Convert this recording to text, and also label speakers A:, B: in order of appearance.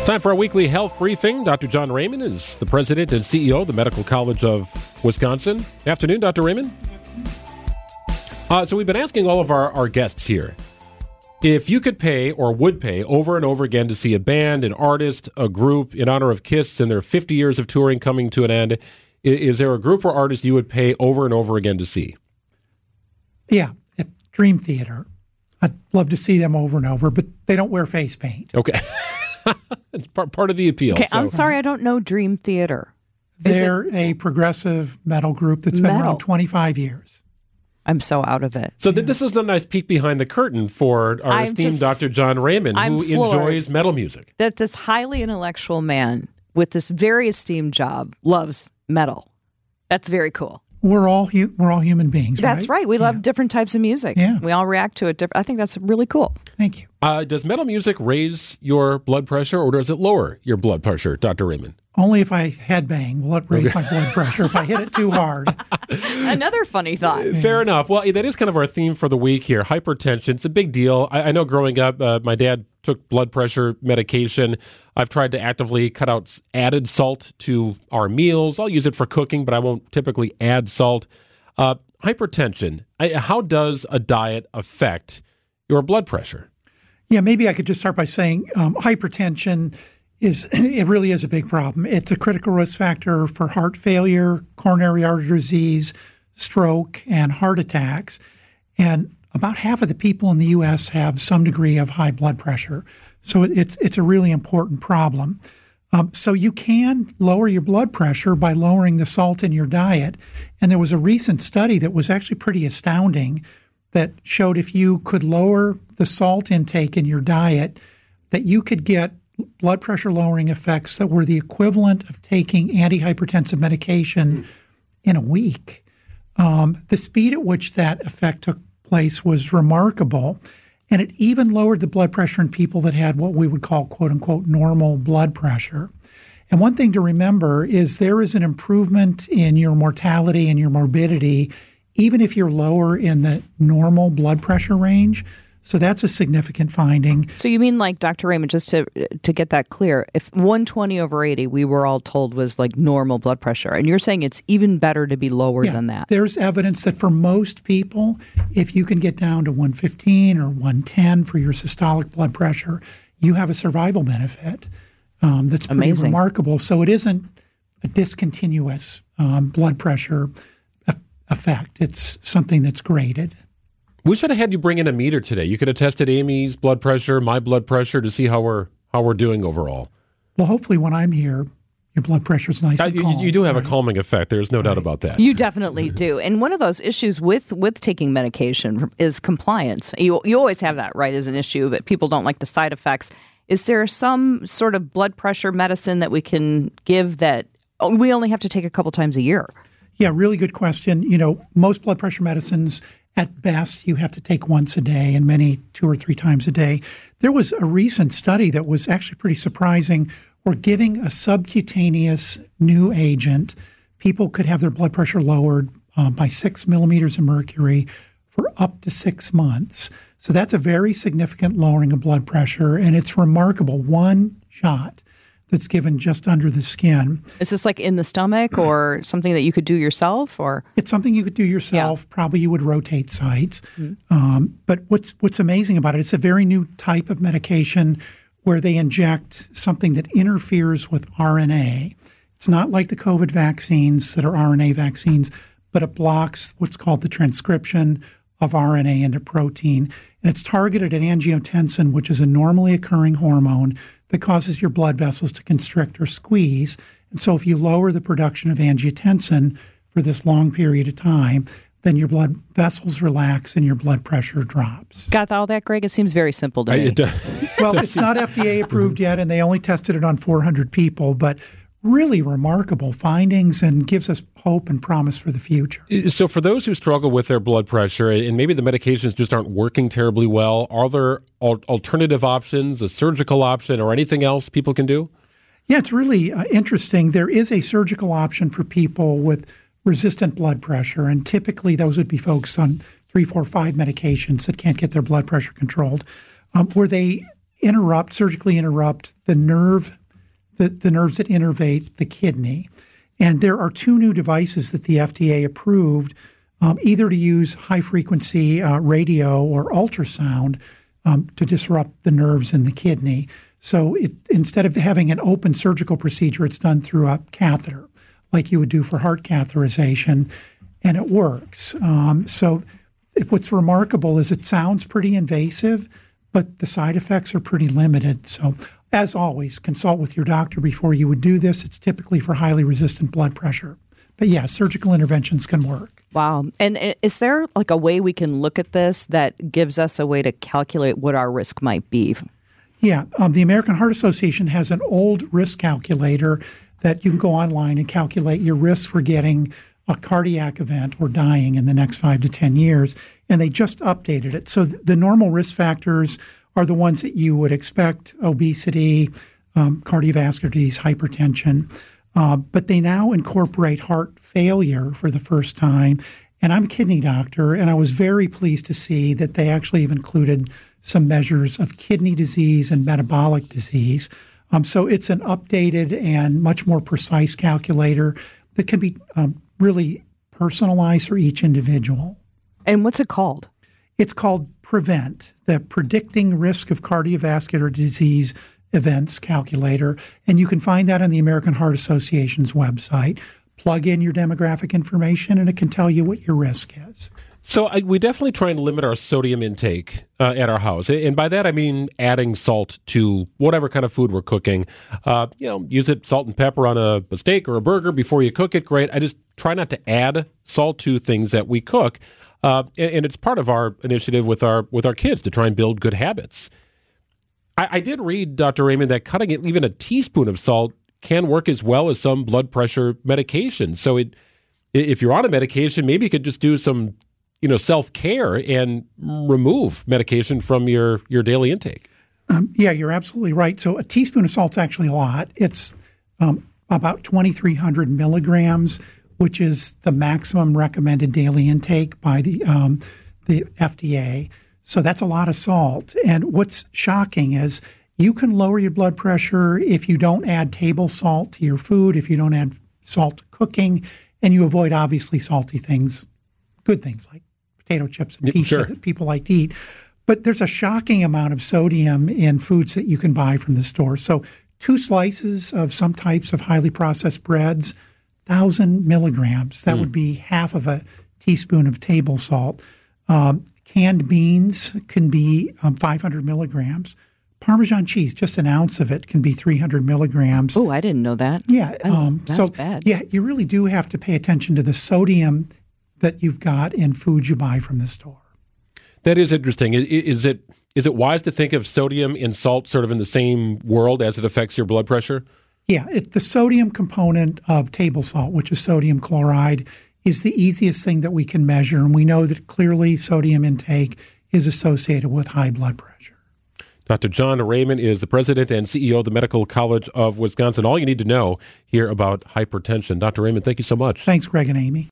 A: It's time for our weekly health briefing. Dr. John Raymond is the president and CEO of the Medical College of Wisconsin. Afternoon, Dr. Raymond. Uh, so, we've been asking all of our, our guests here if you could pay or would pay over and over again to see a band, an artist, a group in honor of Kiss and their 50 years of touring coming to an end, is there a group or artist you would pay over and over again to see?
B: Yeah, at Dream Theater. I'd love to see them over and over, but they don't wear face paint.
A: Okay. part, part of the appeal.
C: Okay, so. I'm sorry, I don't know Dream Theater.
B: They're it... a progressive metal group that's been around 25 years.
C: I'm so out of it.
A: So th- this is a nice peek behind the curtain for our I'm esteemed just, Dr. John Raymond, I'm who enjoys metal music.
C: That this highly intellectual man with this very esteemed job loves metal. That's very cool.
B: We're all hu- we're all human beings.
C: That's
B: right.
C: right. We yeah. love different types of music.
B: Yeah.
C: We all react to it. Diff- I think that's really cool.
B: Thank you.
A: Uh, does metal music raise your blood pressure, or does it lower your blood pressure, Dr. Raymond?
B: Only if I headbang will it raise my blood pressure. If I hit it too hard.
C: Another funny thought.
A: Yeah. Fair enough. Well, that is kind of our theme for the week here. Hypertension. It's a big deal. I, I know growing up, uh, my dad took blood pressure medication. I've tried to actively cut out added salt to our meals. I'll use it for cooking, but I won't typically add salt. Uh, hypertension. I, how does a diet affect your blood pressure?
B: Yeah, maybe I could just start by saying um, hypertension is it really is a big problem. It's a critical risk factor for heart failure, coronary artery disease, stroke, and heart attacks. And about half of the people in the U.S. have some degree of high blood pressure. So it's it's a really important problem. Um, so you can lower your blood pressure by lowering the salt in your diet. And there was a recent study that was actually pretty astounding that showed if you could lower the salt intake in your diet, that you could get blood pressure lowering effects that were the equivalent of taking antihypertensive medication in a week. Um, the speed at which that effect took place was remarkable. And it even lowered the blood pressure in people that had what we would call, quote unquote, normal blood pressure. And one thing to remember is there is an improvement in your mortality and your morbidity, even if you're lower in the normal blood pressure range. So that's a significant finding.
C: So you mean like Dr. Raymond, just to to get that clear, if 120 over 80, we were all told was like normal blood pressure, and you're saying it's even better to be lower
B: yeah,
C: than that.
B: There's evidence that for most people, if you can get down to 115 or 110 for your systolic blood pressure, you have a survival benefit um, that's pretty
C: Amazing.
B: remarkable. So it isn't a discontinuous um, blood pressure effect. It's something that's graded.
A: We should have had you bring in a meter today. You could have tested Amy's blood pressure, my blood pressure to see how we're how we're doing overall.
B: Well, hopefully, when I'm here, your blood pressure is nice. Uh,
A: you,
B: calm,
A: you, do have
B: right?
A: a calming effect. There's no right. doubt about that.
C: You definitely do. And one of those issues with with taking medication is compliance. You you always have that right as an issue, but people don't like the side effects. Is there some sort of blood pressure medicine that we can give that oh, we only have to take a couple times a year?
B: Yeah, really good question. You know, most blood pressure medicines at best, you have to take once a day, and many two or three times a day. There was a recent study that was actually pretty surprising. Where giving a subcutaneous new agent, people could have their blood pressure lowered uh, by six millimeters of mercury for up to six months. So that's a very significant lowering of blood pressure, and it's remarkable. One shot that's given just under the skin.
C: Is this like in the stomach or something that you could do yourself or
B: It's something you could do yourself. Yeah. Probably you would rotate sites. Mm-hmm. Um, but what's what's amazing about it, it's a very new type of medication where they inject something that interferes with RNA. It's not like the COVID vaccines that are RNA vaccines, but it blocks what's called the transcription of RNA into protein. And it's targeted at angiotensin, which is a normally occurring hormone that causes your blood vessels to constrict or squeeze. And so if you lower the production of angiotensin for this long period of time, then your blood vessels relax and your blood pressure drops.
C: Got all that, Greg? It seems very simple to me.
B: well, it's not FDA approved yet, and they only tested it on 400 people, but really remarkable findings and gives us hope and promise for the future.
A: So, for those who struggle with their blood pressure and maybe the medications just aren't working terribly well, are there alternative options, a surgical option, or anything else people can do?
B: Yeah, it's really uh, interesting. There is a surgical option for people with resistant blood pressure, and typically those would be folks on three, four, five medications that can't get their blood pressure controlled, um, where they interrupt, surgically interrupt the nerve, the, the nerves that innervate the kidney. And there are two new devices that the FDA approved, um, either to use high frequency uh, radio or ultrasound um, to disrupt the nerves in the kidney. So it, instead of having an open surgical procedure, it's done through a catheter, like you would do for heart catheterization, and it works. Um, so what's remarkable is it sounds pretty invasive, but the side effects are pretty limited. So as always, consult with your doctor before you would do this. It's typically for highly resistant blood pressure. But yeah, surgical interventions can work.
C: Wow. And is there like a way we can look at this that gives us a way to calculate what our risk might be?
B: Yeah. Um, the American Heart Association has an old risk calculator that you can go online and calculate your risk for getting a cardiac event or dying in the next five to 10 years. And they just updated it. So the normal risk factors are the ones that you would expect obesity, um, cardiovascular disease, hypertension. Uh, but they now incorporate heart failure for the first time. And I'm a kidney doctor, and I was very pleased to see that they actually have included some measures of kidney disease and metabolic disease. Um, so it's an updated and much more precise calculator that can be um, really personalized for each individual.
C: And what's it called?
B: It's called Prevent, the Predicting Risk of Cardiovascular Disease events calculator, and you can find that on the American Heart Association's website. Plug in your demographic information, and it can tell you what your risk is.
A: So I, we definitely try and limit our sodium intake uh, at our house, and by that I mean adding salt to whatever kind of food we're cooking. Uh, you know, use it salt and pepper on a, a, steak or a burger before you cook it. Great. I just try not to add salt to things that we cook, uh, and, and, it's part of our initiative with our with our kids to try and build good habits. I, I did read, Dr. Raymond, that cutting it, even a teaspoon of salt can work as well as some blood pressure medication. So it, if you're on a medication, maybe you could just do some, you know, self care and remove medication from your your daily intake.
B: Um, yeah, you're absolutely right. So a teaspoon of salt's actually a lot. It's um, about 2,300 milligrams, which is the maximum recommended daily intake by the um, the FDA. So that's a lot of salt. And what's shocking is you can lower your blood pressure if you don't add table salt to your food, if you don't add salt to cooking, and you avoid obviously salty things, good things like potato chips and pizza sure. that people like to eat. But there's a shocking amount of sodium in foods that you can buy from the store. So two slices of some types of highly processed breads, thousand milligrams. That mm. would be half of a teaspoon of table salt. Um, canned beans can be um, 500 milligrams. Parmesan cheese, just an ounce of it, can be 300 milligrams.
C: Oh, I didn't know that.
B: Yeah.
C: Oh, um, that's so, bad.
B: Yeah, you really do have to pay attention to the sodium that you've got in food you buy from the store.
A: That is interesting. Is it is it wise to think of sodium in salt sort of in the same world as it affects your blood pressure?
B: Yeah, it, the sodium component of table salt, which is sodium chloride, is the easiest thing that we can measure. And we know that clearly sodium intake is associated with high blood pressure.
A: Dr. John Raymond is the president and CEO of the Medical College of Wisconsin. All you need to know here about hypertension. Dr. Raymond, thank you so much.
B: Thanks, Greg and Amy.